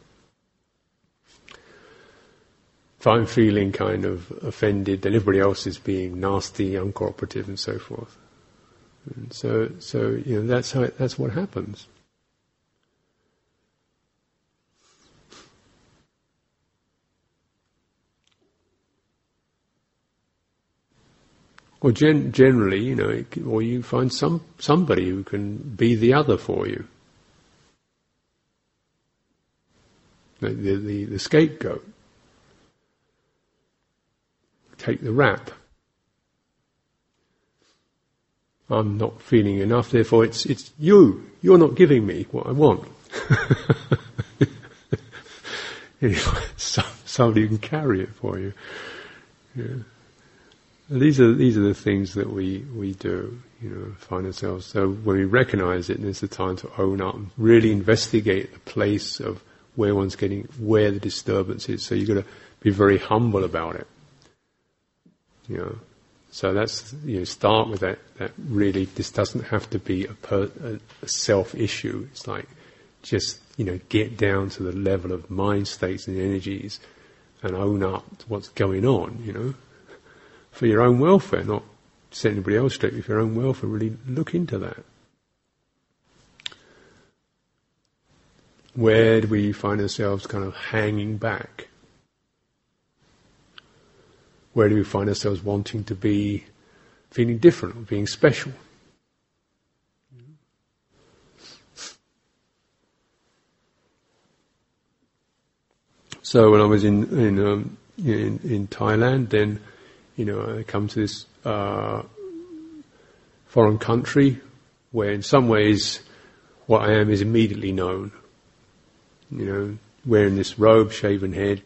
if I'm feeling kind of offended, then everybody else is being nasty, uncooperative, and so forth. And so, so you know, that's how it, that's what happens. Or gen- generally, you know, or you find some somebody who can be the other for you. the, the, the, the scapegoat. Take the rap. I'm not feeling enough, therefore it's, it's you. You're not giving me what I want. [laughs] [laughs] somebody can carry it for you. Yeah. These are these are the things that we, we do, you know, find ourselves. So when we recognise it, it's the time to own up and really investigate the place of where one's getting, where the disturbance is. So you've got to be very humble about it. You know, so that's you know start with that. That really this doesn't have to be a, per, a, a self issue. It's like just you know get down to the level of mind states and energies and own up to what's going on. You know for your own welfare, not set anybody else straight, for your own welfare, really look into that. Where do we find ourselves kind of hanging back? Where do we find ourselves wanting to be feeling different or being special? So when I was in in um, in, in Thailand, then you know, I come to this uh, foreign country where, in some ways, what I am is immediately known. You know, wearing this robe, shaven head,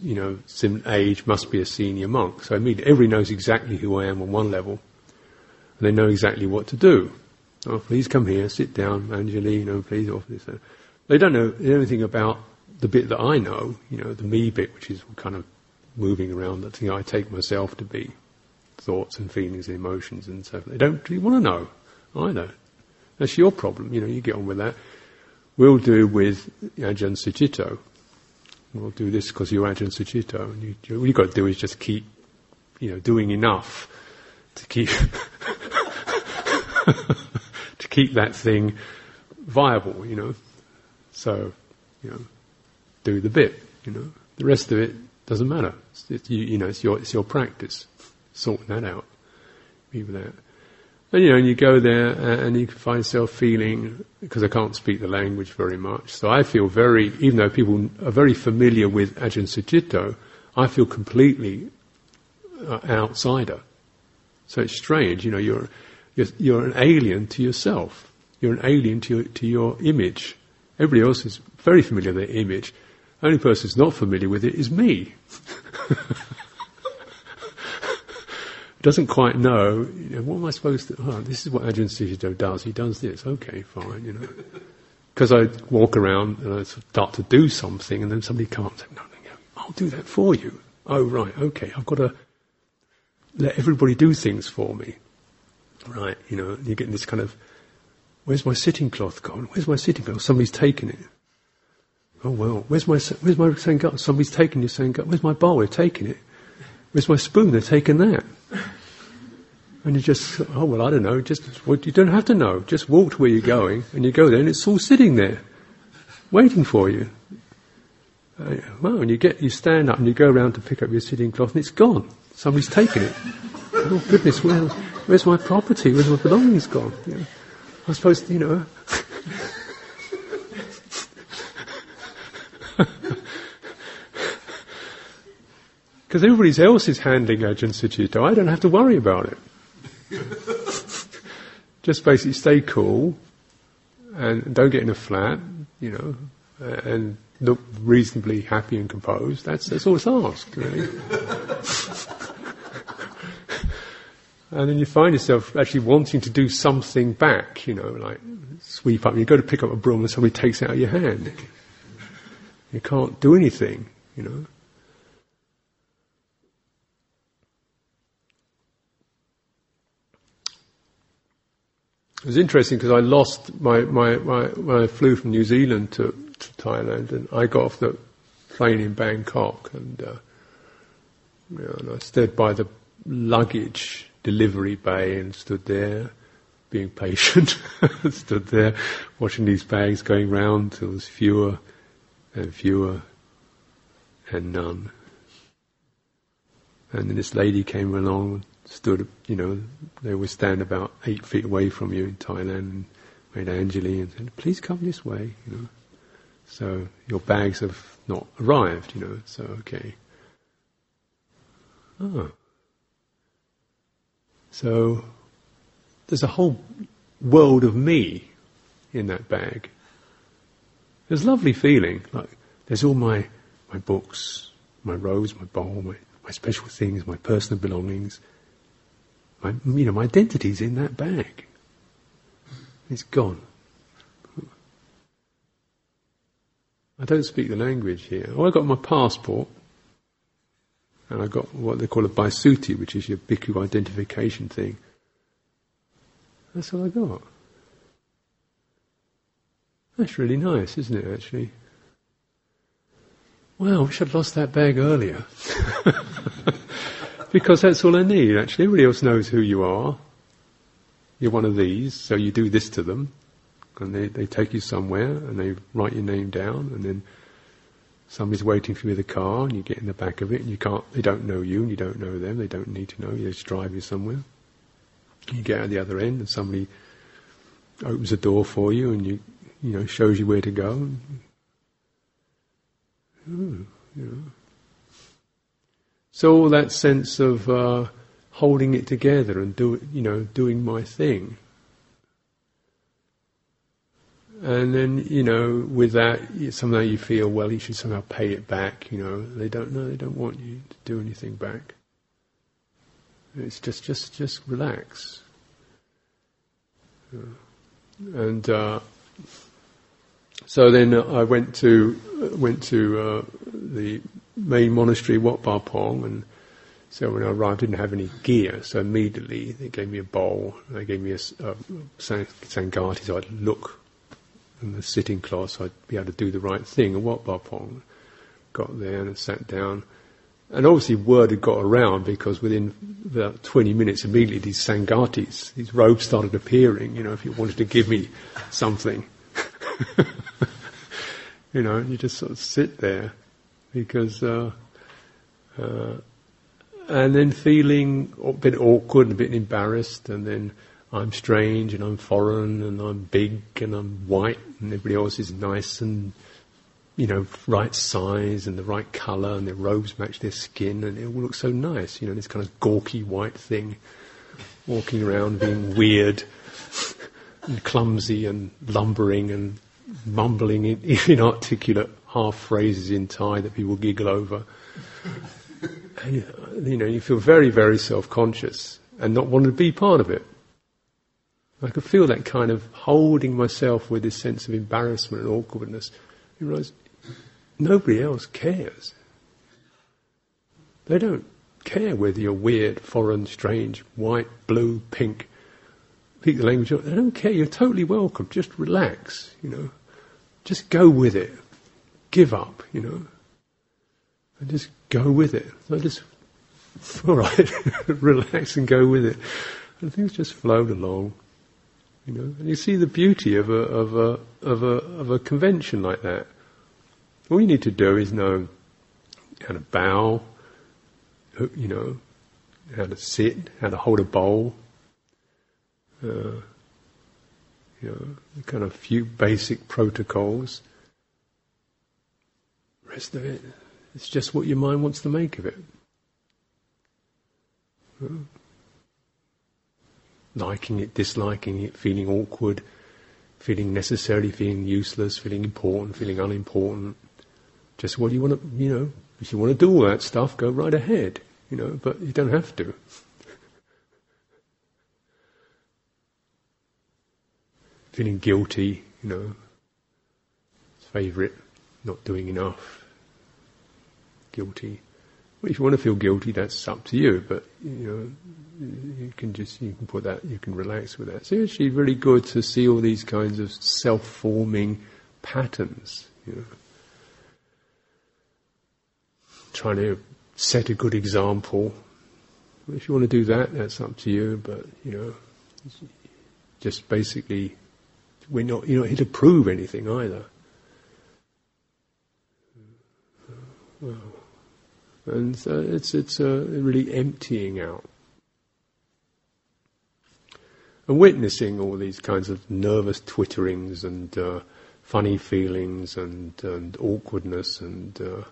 you know, sim age, must be a senior monk. So immediately, everybody knows exactly who I am on one level, and they know exactly what to do. Oh, please come here, sit down, know, please offer this. They don't know anything about the bit that I know, you know, the me bit, which is kind of moving around that thing I take myself to be thoughts and feelings and emotions and so forth. They don't really want to know either. That's your problem. You know, you get on with that. We'll do with Ajahn Sucitto. We'll do this because you're Ajahn Sucitto. And you, all you've got to do is just keep, you know, doing enough to keep, [laughs] to keep that thing viable, you know. So, you know, do the bit, you know. The rest of it doesn't matter. It's, you, you, know, it's your, it's your practice. Sorting that out. Be with that. And you know, and you go there and you find yourself feeling, because I can't speak the language very much, so I feel very, even though people are very familiar with Ajahn Sucitto, I feel completely uh, outsider. So it's strange, you know, you're, you're, you're an alien to yourself. You're an alien to your, to your image. Everybody else is very familiar with their image. Only person who's not familiar with it is me. [laughs] Doesn't quite know, you know, what am I supposed to, oh, this is what Ajahn Sucitto does. He does this. Okay, fine, you know. Because I walk around and I start to do something and then somebody comes and says, no, no, no, I'll do that for you. Oh, right, okay, I've got to let everybody do things for me. Right, you know, you get this kind of, where's my sitting cloth gone? Where's my sitting cloth? Somebody's taken it. Oh well, where's my where's my Sangat? Somebody's taken your Sangat. Where's my bowl? They're taking it. Where's my spoon? They're taking that. And you just, oh well, I don't know. Just well, you don't have to know. Just walk to where you're going, and you go there, and it's all sitting there, waiting for you. Uh, well, and you get, you stand up, and you go around to pick up your sitting cloth, and it's gone. Somebody's taken it. oh goodness, where, where's my property? Where's my belongings gone? You I suppose, you know. [laughs] Because everybody else is handling Ajahn Sucitto. I don't have to worry about it. [laughs] Just basically stay cool and don't get in a flat, you know, and look reasonably happy and composed. That's, that's all it's asked, really. [laughs] and then you find yourself actually wanting to do something back, you know, like sweep up. You go to pick up a broom and somebody takes it out of your hand. You can't do anything, you know. It was interesting because I lost my, my, my, when I flew from New Zealand to, to Thailand and I got off the plane in Bangkok and, uh, you know, and I stood by the luggage delivery bay and stood there being [laughs] patient, stood there watching these bags going round till there's fewer and fewer and none. And then this lady came along stood, you know, they would stand about eight feet away from you in Thailand and made Anjali and said, please come this way, you know. So your bags have not arrived, you know, so okay. Oh. So there's a whole world of me in that bag. There's a lovely feeling, like there's all my, my books, my rose, my bowl, my, my special things, my personal belongings. My, you know, my identity's in that bag. It's gone. I don't speak the language here. Oh, I got my passport, and I got what they call a baisuti, which is your bhikkhu identification thing. That's all I got. That's really nice, isn't it, actually? Wow, I wish I'd lost that bag earlier. [laughs] because that's all I need, actually. Everybody else knows who you are. You're one of these, so you do this to them and they, they take you somewhere and they write your name down and then somebody's waiting for you in the car and you get in the back of it and you can't, they don't know you and you don't know them, they don't need to know you, they just drive you somewhere. You get out the other end and somebody opens a door for you and you, you know, shows you where to go. Oh, you know. So all that sense of uh, holding it together and do, you know, doing my thing and then, you know, with that, somehow you feel, well, you should somehow pay it back, you know. They don't know, they don't want you to do anything back. It's just, just, just relax. And, uh, so then I went to, went to, uh, the main monastery, Wat Pah Pong, and so when I arrived, I didn't have any gear, so immediately they gave me a bowl, they gave me a, a sangati, so I'd look in the sitting class, I'd be able to do the right thing. And Wat Pah Pong got there and sat down. And obviously word had got around because within about 20 minutes immediately these sangatis, these robes started appearing, you know, if you wanted to give me something. [laughs] you know, you just sort of sit there because, uh, uh, and then feeling a bit awkward, and a bit embarrassed, and then I'm strange and I'm foreign and I'm big and I'm white and everybody else is nice and, you know, right size and the right colour and their robes match their skin and it all looks so nice, you know, this kind of gawky white thing walking around being weird and clumsy and lumbering and mumbling [laughs] inarticulate half phrases in Thai that people giggle over. And, you know, you feel very, very self-conscious and not wanting to be part of it. I could feel that kind of holding myself with this sense of embarrassment and awkwardness. You realise nobody else cares. They don't care whether you're weird, foreign, strange, white, blue, pink, speak the language. They don't care. You're totally welcome. Just relax, you know. Just go with it. Give up, you know. And just go with it. So just, [laughs] alright, [laughs] relax and go with it. And things just flowed along. You know, and you see the beauty of a, of a, of a, of a convention like that. All you need to do is know how to bow, you know, how to sit, how to hold a bowl, uh, you know, kind of few basic protocols. Rest of it, it's just what your mind wants to make of it liking it, disliking it, feeling awkward, feeling necessary, feeling useless, feeling important, feeling unimportant. Just what do you want to, you know, if you want to do all that stuff, go right ahead, you know, but you don't have to. Feeling guilty, you know, favourite, not doing enough, guilty. Well, if you want to feel guilty, that's up to you, but, you know, you can just you can put that you can relax with that. So it's actually really good to see all these kinds of self-forming patterns. You know. Trying to set a good example. If you want to do that, that's up to you. But you know, just basically, we're not you're not here to prove anything either. And so it's it's a really emptying out. And witnessing all these kinds of nervous twitterings and uh, funny feelings and, and awkwardness and uh,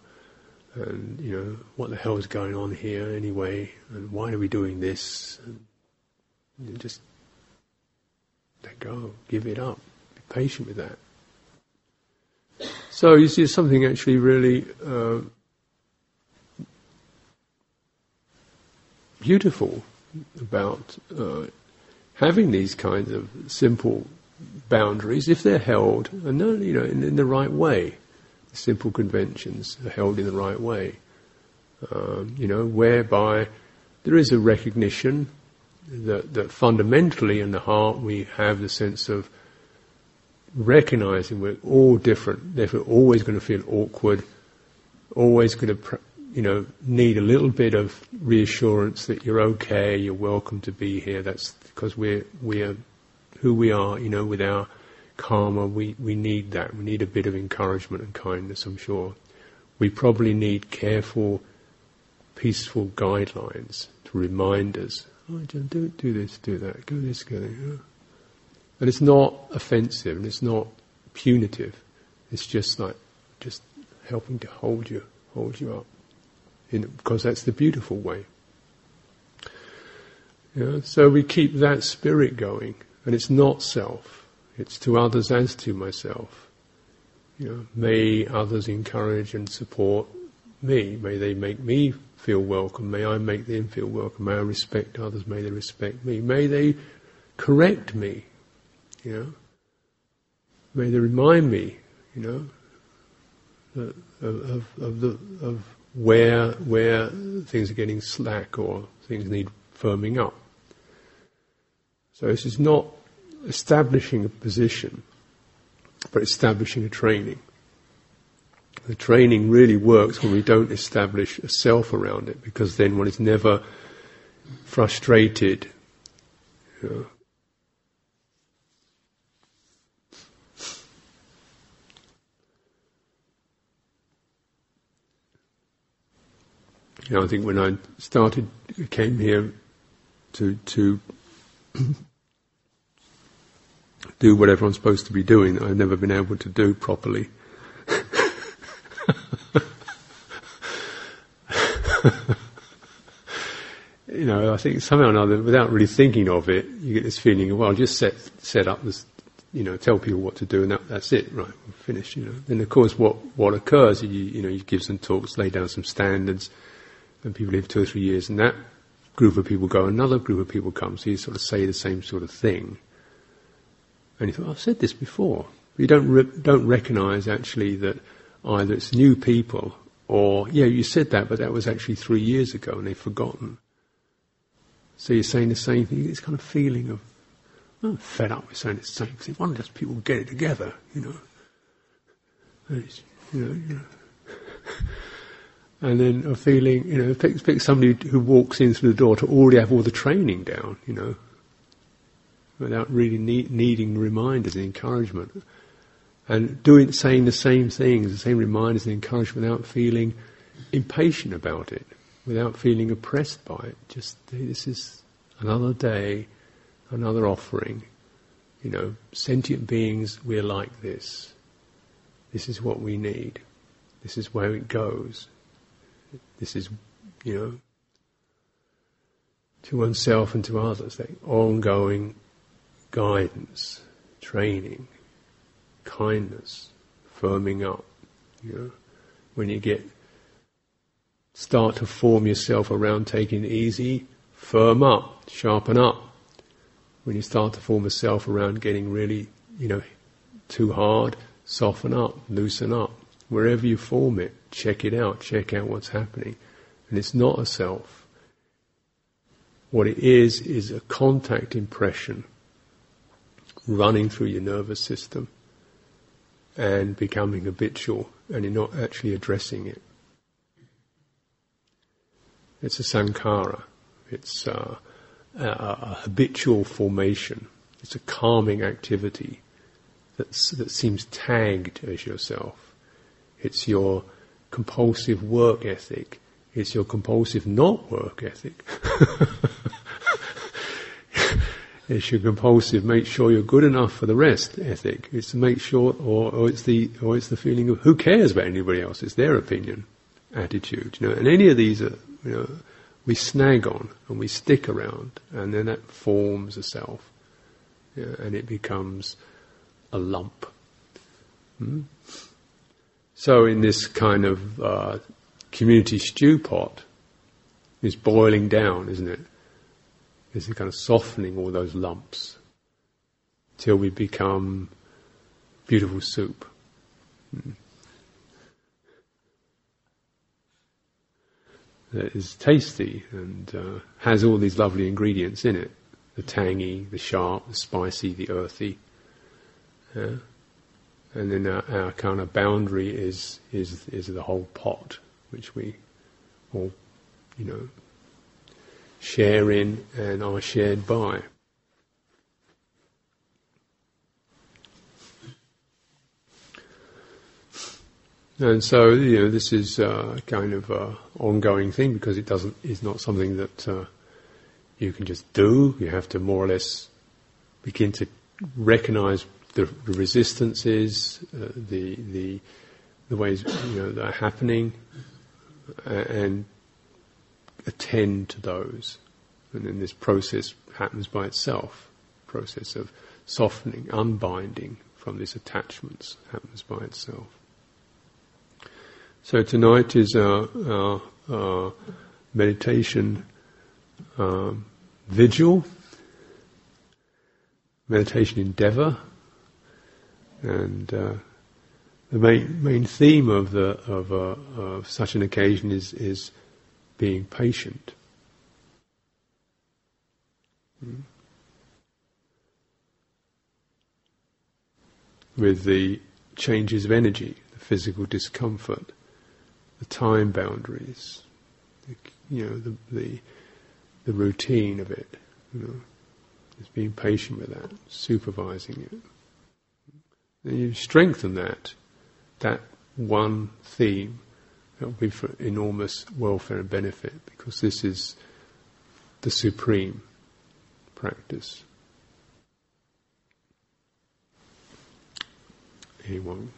and you know what the hell is going on here anyway? And why are we doing this? And just let go give it up be patient with that so you see something actually really uh, beautiful about uh, having these kinds of simple boundaries if they're held and you know in, in the right way simple conventions are held in the right way. Um, you know, whereby there is a recognition that, that fundamentally in the heart we have the sense of recognizing we're all different, therefore always going to feel awkward, always going to, you know, need a little bit of reassurance that you're okay, you're welcome to be here. That's because we're, we're who we are, you know, with our karma, we, we need that. We need a bit of encouragement and kindness, I'm sure. We probably need careful, peaceful guidelines to remind us, oh, don't do this, do that, go this, go that. And it's not offensive and it's not punitive. It's just like, just helping to hold you, hold you up. In, because that's the beautiful way. Yeah, so we keep that spirit going, and it's not self. It's to others as to myself. You know, may others encourage and support me. May they make me feel welcome. May I make them feel welcome. May I respect others. May they respect me. May they correct me. You know. May they remind me. You know. Of, of, of the of where where things are getting slack or things need firming up. So this is not establishing a position, but establishing a training. The training really works when we don't establish a self around it, because then one is never frustrated. You know. You know, I think when I started, came here to to [clears throat] do whatever I'm supposed to be doing I've never been able to do properly. [laughs] you know, I think somehow or another, without really thinking of it, you get this feeling of, well, just set, set up this, you know, tell people what to do and that, that's it, right, we're finished, you know. Then of course what, what occurs, you, you know, you give some talks, lay down some standards, and people live two or three years, and that group of people go, another group of people come, so you sort of say the same sort of thing. And you thought, I've said this before. But You don't re- don't recognise actually that either it's new people or yeah, you said that, but that was actually three years ago and they've forgotten. So you're saying the same thing. This kind of feeling of I'm fed up with saying the same thing. Why don't just people get it together? You know, you know, you know. [laughs] and then a feeling, you know, pick, pick somebody who walks in through the door to already have all the training down, you know, without really need, needing reminders and encouragement. And doing, saying the same things, the same reminders and encouragement without feeling impatient about it, without feeling oppressed by it. Just, this is another day, another offering. You know, sentient beings, we're like this. This is what we need. This is where it goes. This is, you know, to oneself and to others, that ongoing guidance, training, kindness, firming up. You know, when you get start to form yourself around taking it easy, firm up, sharpen up. When you start to form yourself around getting really, you know, too hard, soften up, loosen up. Wherever you form it, check it out, check out what's happening. And it's not a self. What it is, is a contact impression running through your nervous system and becoming habitual and you're not actually addressing it. It's a sankhara. It's a, a, a habitual formation. It's a calming activity that's, that seems tagged as yourself. It's your compulsive work ethic. It's your compulsive not work ethic. [laughs] it's your compulsive, make sure you're good enough for the rest ethic. It's to make sure, or, or it's the, or it's the feeling of who cares about anybody else? It's their opinion, attitude. You know, and any of these are, you know, we snag on and we stick around, and then that forms a self, and it becomes a lump. Hmm? So, in this kind of uh, community stew pot, it's boiling down, isn't it? It's kind of softening all those lumps till we become beautiful soup. That is tasty and uh, has all these lovely ingredients in it the tangy, the sharp, the spicy, the earthy. Yeah? And then our, our, kind of boundary is, is, is the whole pot, which we all, you know, share in and are shared by. And so, you know, this is uh, kind of an ongoing thing because it doesn't, is not something that uh, you can just do. You have to more or less begin to recognize the, the resistances, uh, the, the, the ways, you know, that are happening, and attend to those. And then this process happens by itself. Process of softening, unbinding from these attachments happens by itself. So tonight is our, our, our meditation um, vigil, meditation endeavor, and uh, the main main theme of the of, uh, of such an occasion is is being patient. Hmm. With the changes of energy, the physical discomfort, the time boundaries, the, you know, the, the, the routine of it, you know, just being patient with that, supervising it. And you strengthen that, that one theme it will be for enormous welfare and benefit because this is the supreme practice. Anyone?